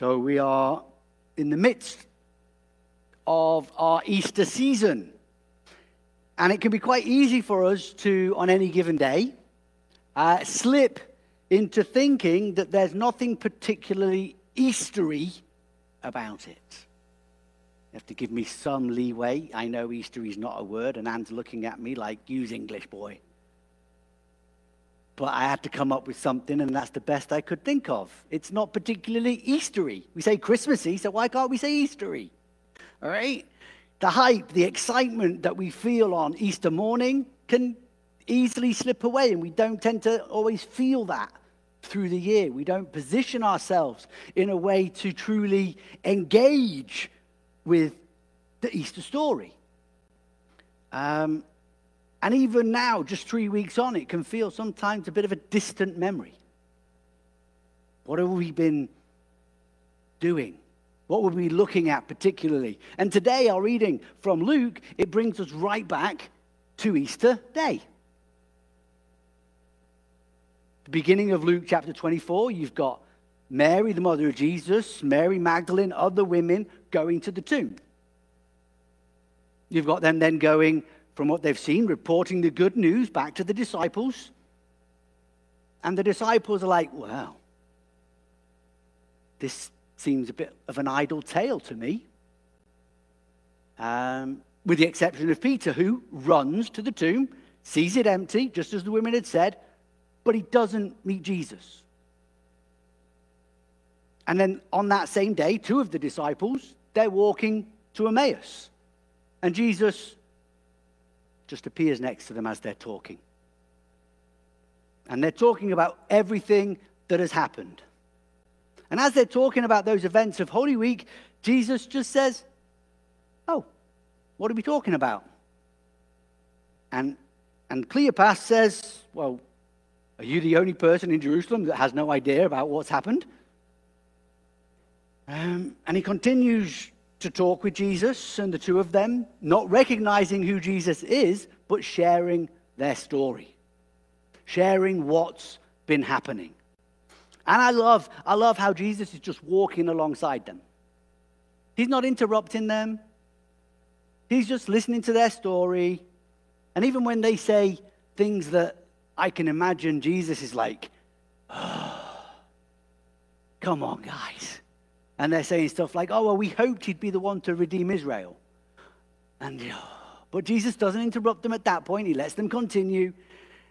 So we are in the midst of our Easter season. And it can be quite easy for us to, on any given day, uh, slip into thinking that there's nothing particularly Eastery about it. You have to give me some leeway. I know Easter is not a word, and Anne's looking at me like, use English, boy. But I had to come up with something, and that's the best I could think of. It's not particularly Eastery. We say Christmassy, so why can't we say Eastery? All right? The hype, the excitement that we feel on Easter morning can easily slip away, and we don't tend to always feel that through the year. We don't position ourselves in a way to truly engage with the Easter story. Um, and even now, just three weeks on, it can feel sometimes a bit of a distant memory. What have we been doing? What were we looking at particularly? And today, our reading from Luke, it brings us right back to Easter Day. The beginning of Luke chapter 24, you've got Mary, the mother of Jesus, Mary Magdalene, other women going to the tomb. You've got them then going from what they've seen, reporting the good news back to the disciples. And the disciples are like, well, this seems a bit of an idle tale to me. Um, with the exception of Peter, who runs to the tomb, sees it empty, just as the women had said, but he doesn't meet Jesus. And then on that same day, two of the disciples, they're walking to Emmaus. And Jesus just appears next to them as they're talking. And they're talking about everything that has happened. And as they're talking about those events of Holy Week, Jesus just says, Oh, what are we talking about? And, and Cleopas says, Well, are you the only person in Jerusalem that has no idea about what's happened? Um, and he continues to talk with Jesus and the two of them, not recognizing who Jesus is, but sharing their story, sharing what's been happening. And I love, I love how Jesus is just walking alongside them. He's not interrupting them. He's just listening to their story. And even when they say things that I can imagine Jesus is like, oh, come on, guys. And they're saying stuff like, oh, well, we hoped he'd be the one to redeem Israel. And, but Jesus doesn't interrupt them at that point. He lets them continue.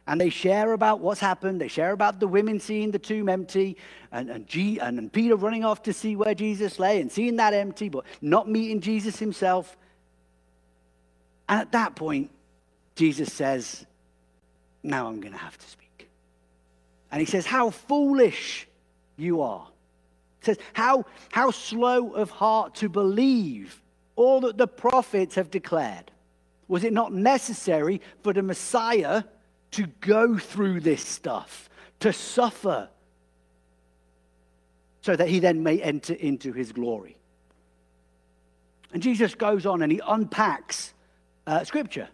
And they share about what's happened. They share about the women seeing the tomb empty and, and, G, and, and Peter running off to see where Jesus lay and seeing that empty, but not meeting Jesus himself. And at that point, Jesus says, Now I'm going to have to speak. And he says, How foolish you are. Says, how, how slow of heart to believe all that the prophets have declared. Was it not necessary for the Messiah to go through this stuff, to suffer, so that he then may enter into his glory? And Jesus goes on and he unpacks uh, scripture.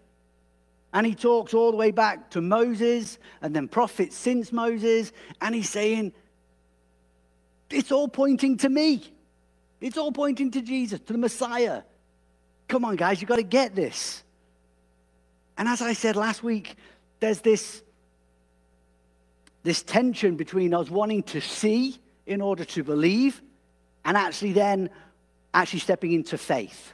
And he talks all the way back to Moses and then prophets since Moses. And he's saying, it's all pointing to me. It's all pointing to Jesus, to the Messiah. Come on, guys, you've got to get this. And as I said last week, there's this, this tension between us wanting to see in order to believe and actually then actually stepping into faith,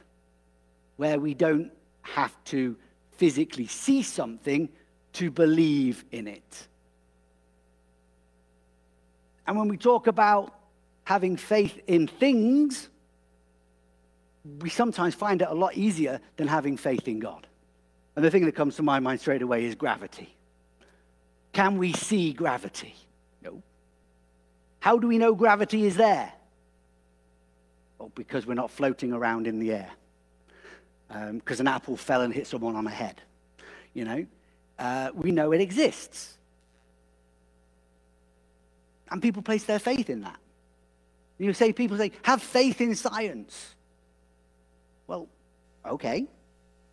where we don't have to physically see something to believe in it. And when we talk about having faith in things, we sometimes find it a lot easier than having faith in God. And the thing that comes to my mind straight away is gravity. Can we see gravity? No. How do we know gravity is there? Well, because we're not floating around in the air. Because um, an apple fell and hit someone on the head. You know, uh, we know it exists. And people place their faith in that. You say, people say, have faith in science. Well, okay.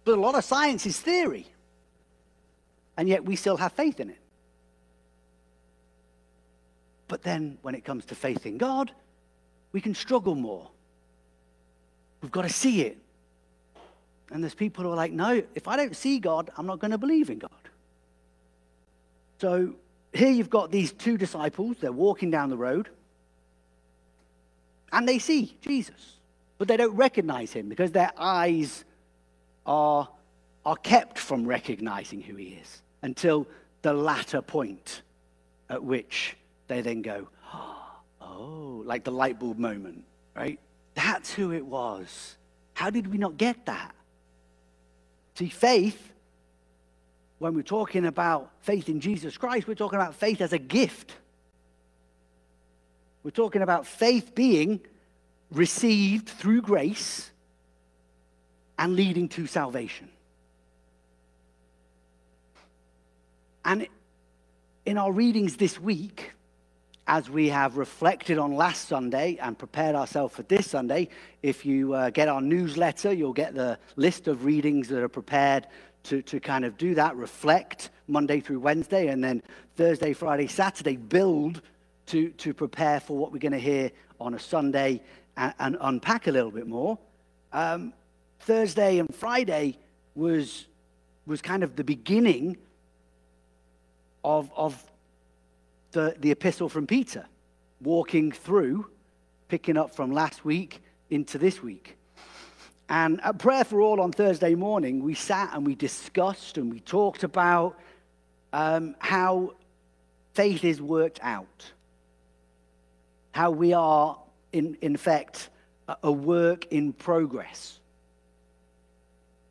But a lot of science is theory. And yet we still have faith in it. But then when it comes to faith in God, we can struggle more. We've got to see it. And there's people who are like, no, if I don't see God, I'm not going to believe in God. So here you've got these two disciples. They're walking down the road and they see Jesus, but they don't recognize him because their eyes are, are kept from recognizing who he is until the latter point at which they then go, oh, like the light bulb moment, right? That's who it was. How did we not get that? See, faith, when we're talking about faith in Jesus Christ, we're talking about faith as a gift. We're talking about faith being received through grace and leading to salvation. And in our readings this week, as we have reflected on last Sunday and prepared ourselves for this Sunday, if you uh, get our newsletter, you'll get the list of readings that are prepared to, to kind of do that, reflect Monday through Wednesday, and then Thursday, Friday, Saturday, build to, to prepare for what we're going to hear on a Sunday and, and unpack a little bit more. Um, Thursday and Friday was, was kind of the beginning of, of the, the epistle from Peter, walking through, picking up from last week into this week. And at Prayer for All on Thursday morning, we sat and we discussed and we talked about um, how faith is worked out, how we are, in, in fact, a work in progress.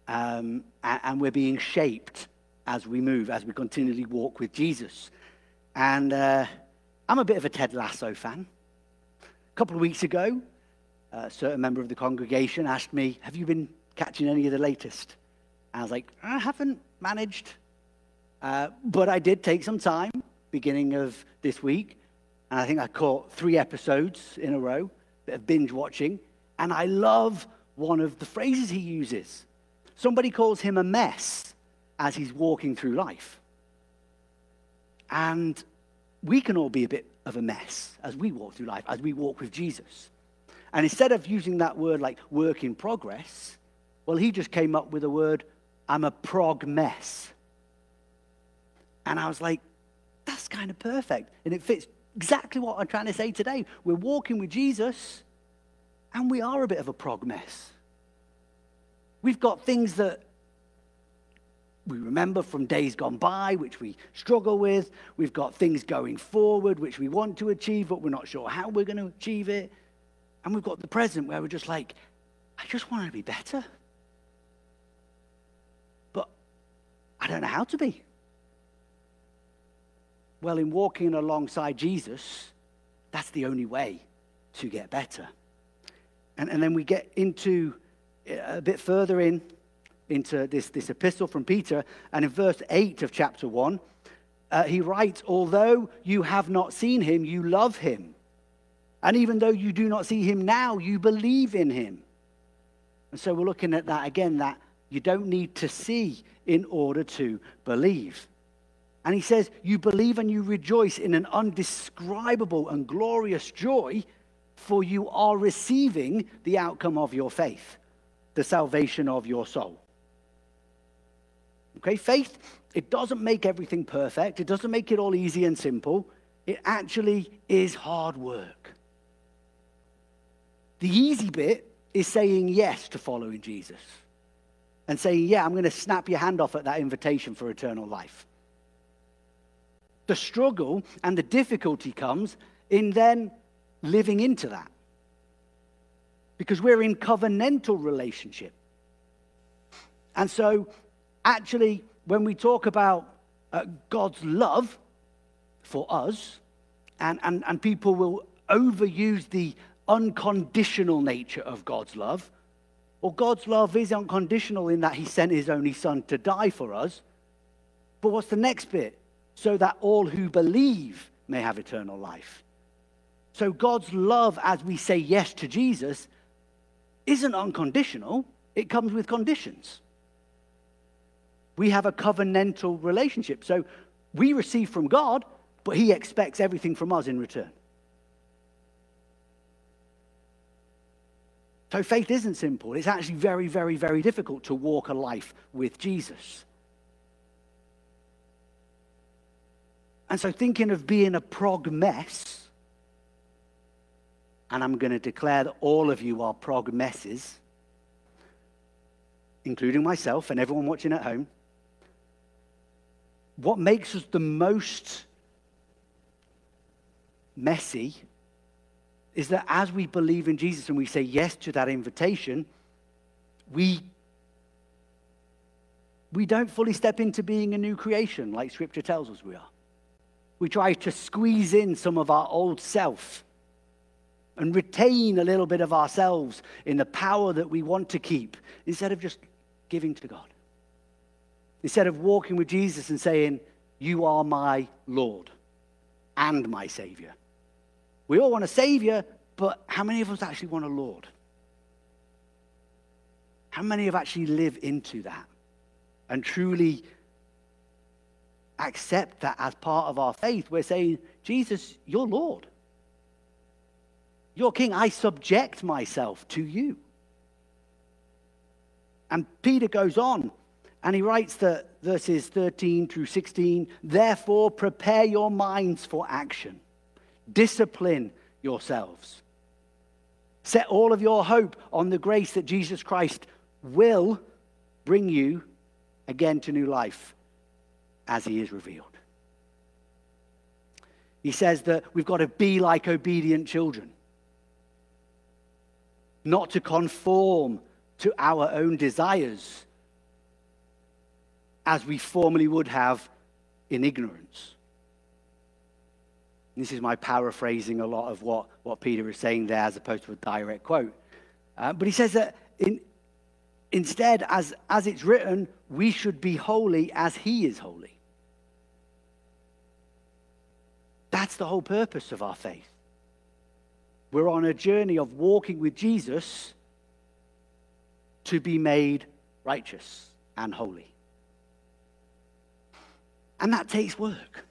Um, and we're being shaped as we move, as we continually walk with Jesus. And uh, I'm a bit of a Ted Lasso fan. A couple of weeks ago, a certain member of the congregation asked me, Have you been catching any of the latest? And I was like, I haven't managed. Uh, but I did take some time, beginning of this week, and I think I caught three episodes in a row, bit of binge watching. And I love one of the phrases he uses. Somebody calls him a mess as he's walking through life. And we can all be a bit of a mess as we walk through life, as we walk with Jesus. And instead of using that word like work in progress, well, he just came up with a word, I'm a prog mess. And I was like, that's kind of perfect. And it fits exactly what I'm trying to say today. We're walking with Jesus, and we are a bit of a prog mess. We've got things that we remember from days gone by, which we struggle with. We've got things going forward, which we want to achieve, but we're not sure how we're going to achieve it. And we've got the present where we're just like, I just want to be better. But I don't know how to be. Well, in walking alongside Jesus, that's the only way to get better. And, and then we get into a bit further in into this, this epistle from Peter. And in verse 8 of chapter 1, uh, he writes, Although you have not seen him, you love him. And even though you do not see him now, you believe in him. And so we're looking at that again, that you don't need to see in order to believe. And he says, You believe and you rejoice in an undescribable and glorious joy, for you are receiving the outcome of your faith, the salvation of your soul. Okay, faith, it doesn't make everything perfect, it doesn't make it all easy and simple. It actually is hard work. The easy bit is saying yes to following Jesus and saying, Yeah, I'm going to snap your hand off at that invitation for eternal life. The struggle and the difficulty comes in then living into that. Because we're in covenantal relationship. And so actually, when we talk about uh, God's love for us, and, and, and people will overuse the unconditional nature of God's love, well, God's love is unconditional in that He sent His only Son to die for us. But what's the next bit? So that all who believe may have eternal life. So God's love, as we say yes to Jesus, isn't unconditional, it comes with conditions. We have a covenantal relationship. So we receive from God, but He expects everything from us in return. So faith isn't simple. It's actually very, very, very difficult to walk a life with Jesus. And so, thinking of being a prog mess, and I'm going to declare that all of you are prog messes, including myself and everyone watching at home. What makes us the most messy is that as we believe in Jesus and we say yes to that invitation, we, we don't fully step into being a new creation like Scripture tells us we are. We try to squeeze in some of our old self and retain a little bit of ourselves in the power that we want to keep instead of just giving to God. Instead of walking with Jesus and saying, You are my Lord and my Savior. We all want a Savior, but how many of us actually want a Lord? How many have actually lived into that and truly accept that as part of our faith? We're saying, Jesus, you're Lord. You're King. I subject myself to you. And Peter goes on and he writes that verses 13 through 16 therefore prepare your minds for action discipline yourselves. Set all of your hope on the grace that Jesus Christ will bring you again to new life as he is revealed. He says that we've got to be like obedient children, not to conform to our own desires as we formerly would have in ignorance. This is my paraphrasing a lot of what, what Peter is saying there as opposed to a direct quote. Uh, but he says that in, instead, as, as it's written, we should be holy as he is holy. That's the whole purpose of our faith. We're on a journey of walking with Jesus to be made righteous and holy. And that takes work.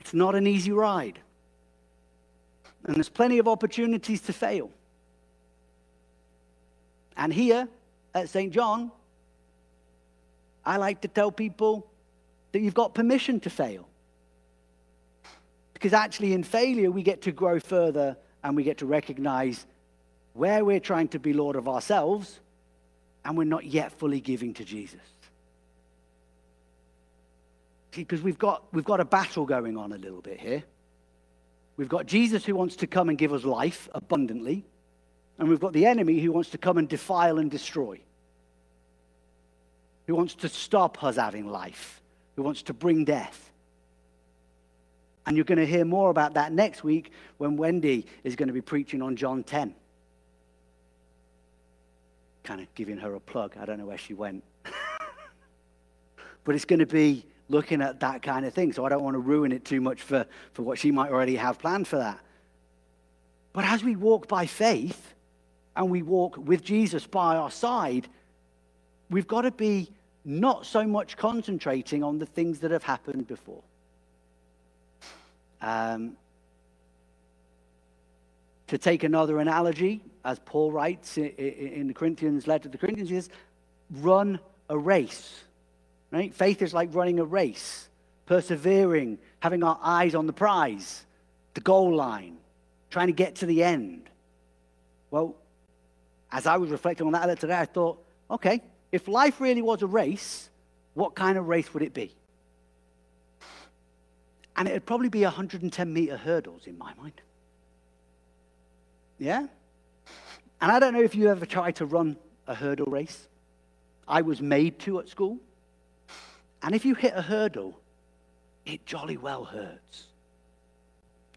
It's not an easy ride. And there's plenty of opportunities to fail. And here at St. John, I like to tell people that you've got permission to fail. Because actually, in failure, we get to grow further and we get to recognize where we're trying to be Lord of ourselves and we're not yet fully giving to Jesus because we've got, we've got a battle going on a little bit here. We've got Jesus who wants to come and give us life abundantly, and we've got the enemy who wants to come and defile and destroy, who wants to stop us having life, who wants to bring death. And you're going to hear more about that next week when Wendy is going to be preaching on John 10. Kind of giving her a plug. I don't know where she went. but it's going to be looking at that kind of thing. So I don't want to ruin it too much for, for what she might already have planned for that. But as we walk by faith and we walk with Jesus by our side, we've got to be not so much concentrating on the things that have happened before. Um, to take another analogy, as Paul writes in, the Corinthians letter to the Corinthians, is run a race. Right? Faith is like running a race, persevering, having our eyes on the prize, the goal line, trying to get to the end. Well, as I was reflecting on that letter today, I thought, okay, if life really was a race, what kind of race would it be? And it'd probably be 110 meter hurdles in my mind. Yeah? And I don't know if you ever tried to run a hurdle race. I was made to at school. And if you hit a hurdle, it jolly well hurts.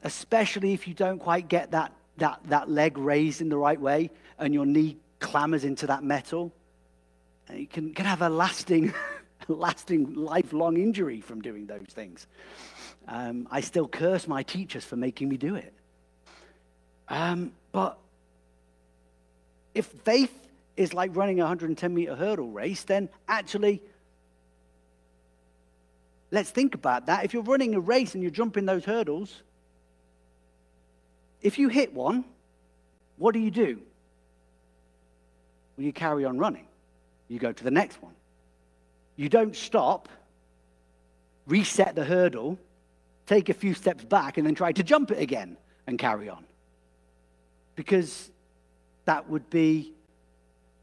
Especially if you don't quite get that, that, that leg raised in the right way and your knee clambers into that metal. You can, can have a lasting, lasting, lifelong injury from doing those things. Um, I still curse my teachers for making me do it. Um, but if faith is like running a 110 meter hurdle race, then actually Let's think about that. If you're running a race and you're jumping those hurdles, if you hit one, what do you do? Well, you carry on running. You go to the next one. You don't stop, reset the hurdle, take a few steps back, and then try to jump it again and carry on. Because that would be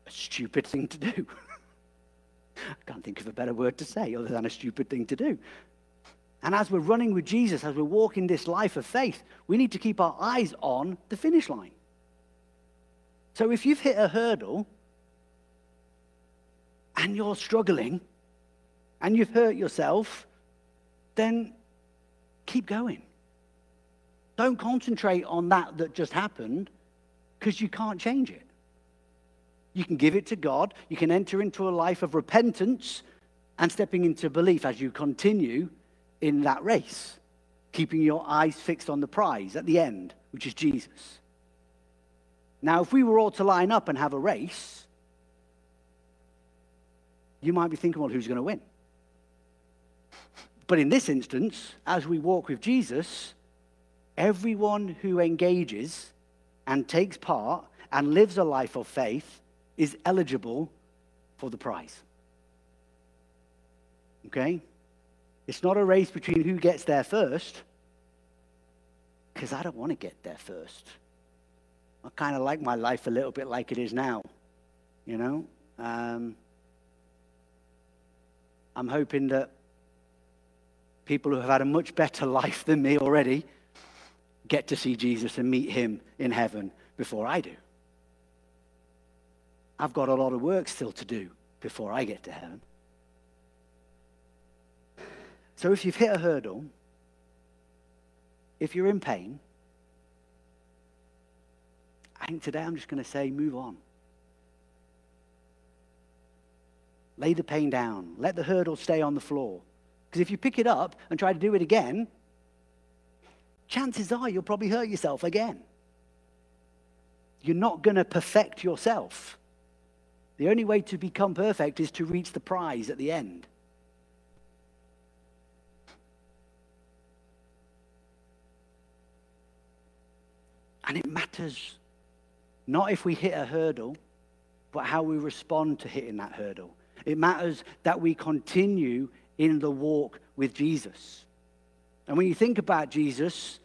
a stupid thing to do. I can't think of a better word to say other than a stupid thing to do. And as we're running with Jesus, as we're walking this life of faith, we need to keep our eyes on the finish line. So if you've hit a hurdle and you're struggling and you've hurt yourself, then keep going. Don't concentrate on that that just happened because you can't change it. You can give it to God, you can enter into a life of repentance and stepping into belief as you continue in that race, keeping your eyes fixed on the prize at the end, which is Jesus. Now, if we were all to line up and have a race, you might be thinking, well, who's going to win? But in this instance, as we walk with Jesus, everyone who engages and takes part and lives a life of faith is eligible for the prize. Okay? It's not a race between who gets there first, because I don't want to get there first. I kind of like my life a little bit like it is now, you know? Um, I'm hoping that people who have had a much better life than me already get to see Jesus and meet him in heaven before I do. I've got a lot of work still to do before I get to heaven. So if you've hit a hurdle, if you're in pain, I think today I'm just going to say, move on. Lay the pain down. Let the hurdle stay on the floor. Because if you pick it up and try to do it again, chances are you'll probably hurt yourself again. You're not going to perfect yourself. The only way to become perfect is to reach the prize at the end. And it matters not if we hit a hurdle, but how we respond to hitting that hurdle. It matters that we continue in the walk with Jesus. And when you think about Jesus,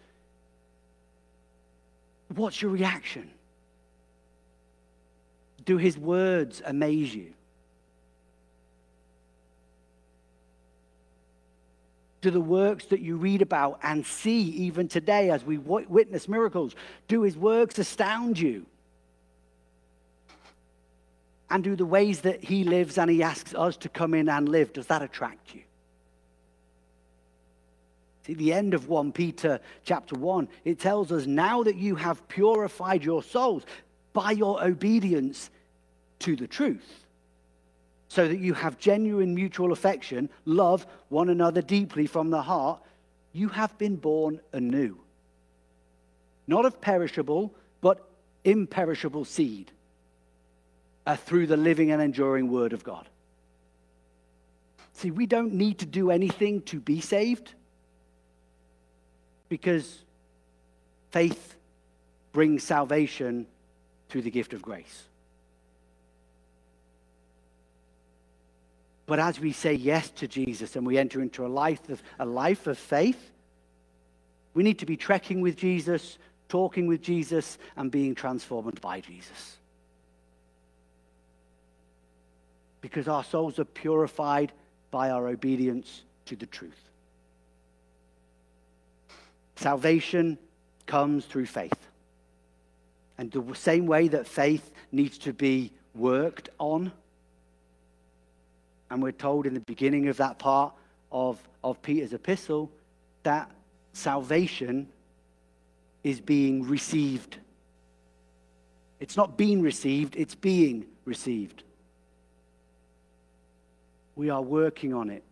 what's your reaction? Do his words amaze you? Do the works that you read about and see even today as we witness miracles, do his works astound you? And do the ways that he lives and he asks us to come in and live, does that attract you? See, the end of 1 Peter chapter 1, it tells us now that you have purified your souls by your obedience to the truth so that you have genuine mutual affection, love one another deeply from the heart, you have been born anew. Not of perishable, but imperishable seed uh, through the living and enduring Word of God. See, we don't need to do anything to be saved because faith brings salvation through the gift of grace. But as we say yes to Jesus and we enter into a life of, a life of faith, we need to be trekking with Jesus, talking with Jesus, and being transformed by Jesus. Because our souls are purified by our obedience to the truth. Salvation comes through faith. And the same way that faith needs to be worked on, and we're told in the beginning of that part of, of Peter's epistle that salvation is being received. It's not being received, it's being received. We are working on it.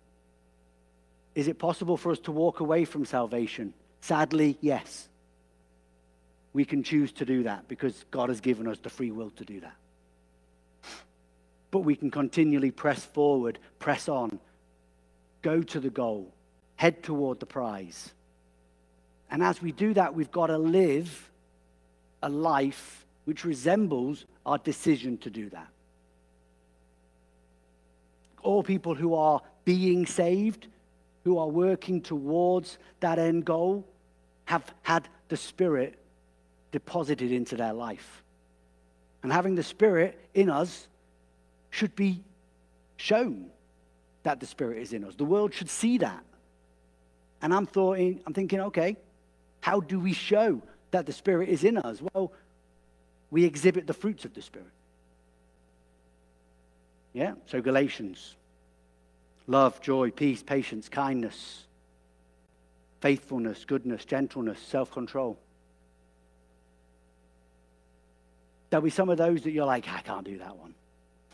Is it possible for us to walk away from salvation? Sadly, yes. We can choose to do that because God has given us the free will to do that but we can continually press forward, press on, go to the goal, head toward the prize. And as we do that, we've got to live a life which resembles our decision to do that. All people who are being saved, who are working towards that end goal, have had the Spirit deposited into their life. And having the Spirit in us should be shown that the Spirit is in us. The world should see that. And I'm, thinking, I'm thinking, okay, how do we show that the Spirit is in us? Well, we exhibit the fruits of the Spirit. Yeah? So, Galatians love, joy, peace, patience, kindness, faithfulness, goodness, gentleness, self control. There'll be some of those that you're like, I can't do that one.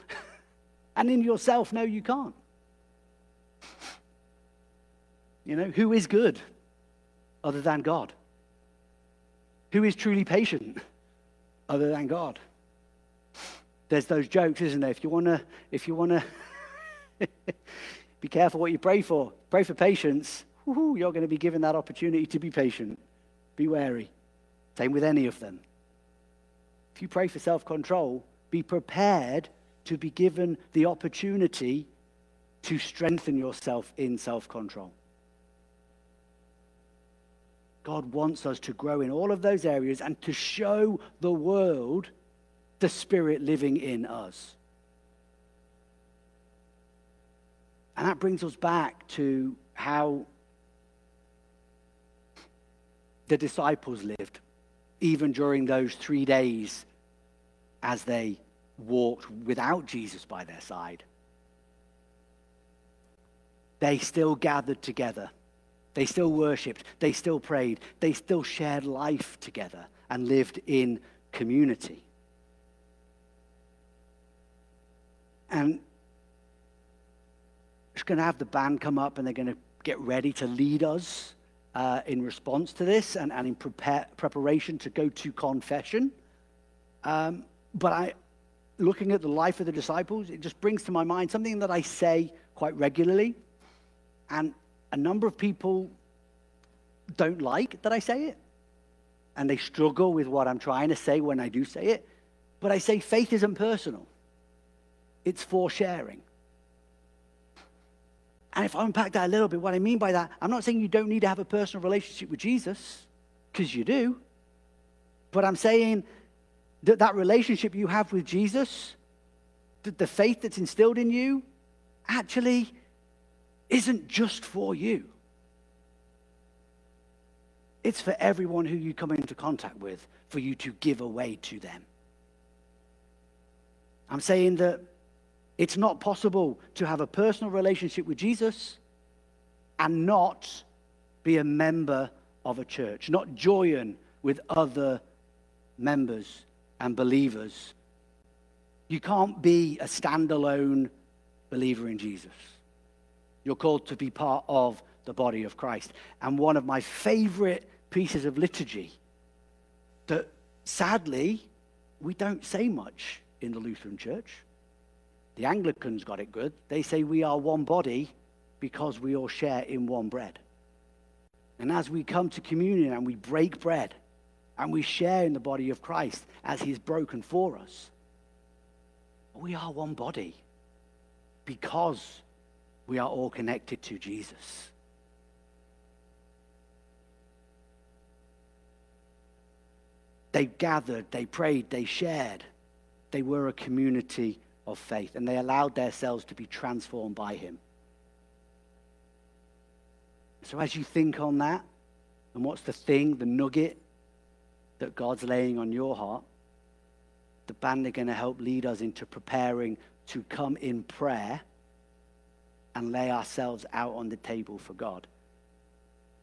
and in yourself, no, you can't. You know, who is good other than God? Who is truly patient other than God? There's those jokes, isn't there? If you want to, if you want to, be careful what you pray for. Pray for patience. Woo-hoo, you're going to be given that opportunity to be patient. Be wary. Same with any of them. If you pray for self control, be prepared to be given the opportunity to strengthen yourself in self control. God wants us to grow in all of those areas and to show the world the Spirit living in us. And that brings us back to how the disciples lived even during those three days as they walked without Jesus by their side. They still gathered together. They still worshiped. They still prayed. They still shared life together and lived in community. And just going to have the band come up and they're going to get ready to lead us uh, in response to this and, and in prepare, preparation to go to confession. Um, but I, looking at the life of the disciples, it just brings to my mind something that I say quite regularly. And a number of people don't like that I say it. And they struggle with what I'm trying to say when I do say it. But I say faith isn't personal, it's for sharing. And if I unpack that a little bit, what I mean by that, I'm not saying you don't need to have a personal relationship with Jesus, because you do. But I'm saying that that relationship you have with Jesus, that the faith that's instilled in you, actually isn't just for you. It's for everyone who you come into contact with, for you to give away to them. I'm saying that it's not possible to have a personal relationship with Jesus and not be a member of a church, not join with other members and believers. You can't be a standalone believer in Jesus. You're called to be part of the body of Christ. And one of my favorite pieces of liturgy that sadly we don't say much in the Lutheran Church the Anglicans got it good. They say we are one body because we all share in one bread. And as we come to communion and we break bread and we share in the body of Christ as he is broken for us, we are one body because we are all connected to Jesus. They gathered, they prayed, they shared. They were a community of faith, and they allowed themselves to be transformed by him. So, as you think on that, and what's the thing, the nugget that God's laying on your heart, the band are going to help lead us into preparing to come in prayer and lay ourselves out on the table for God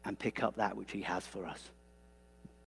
and pick up that which He has for us.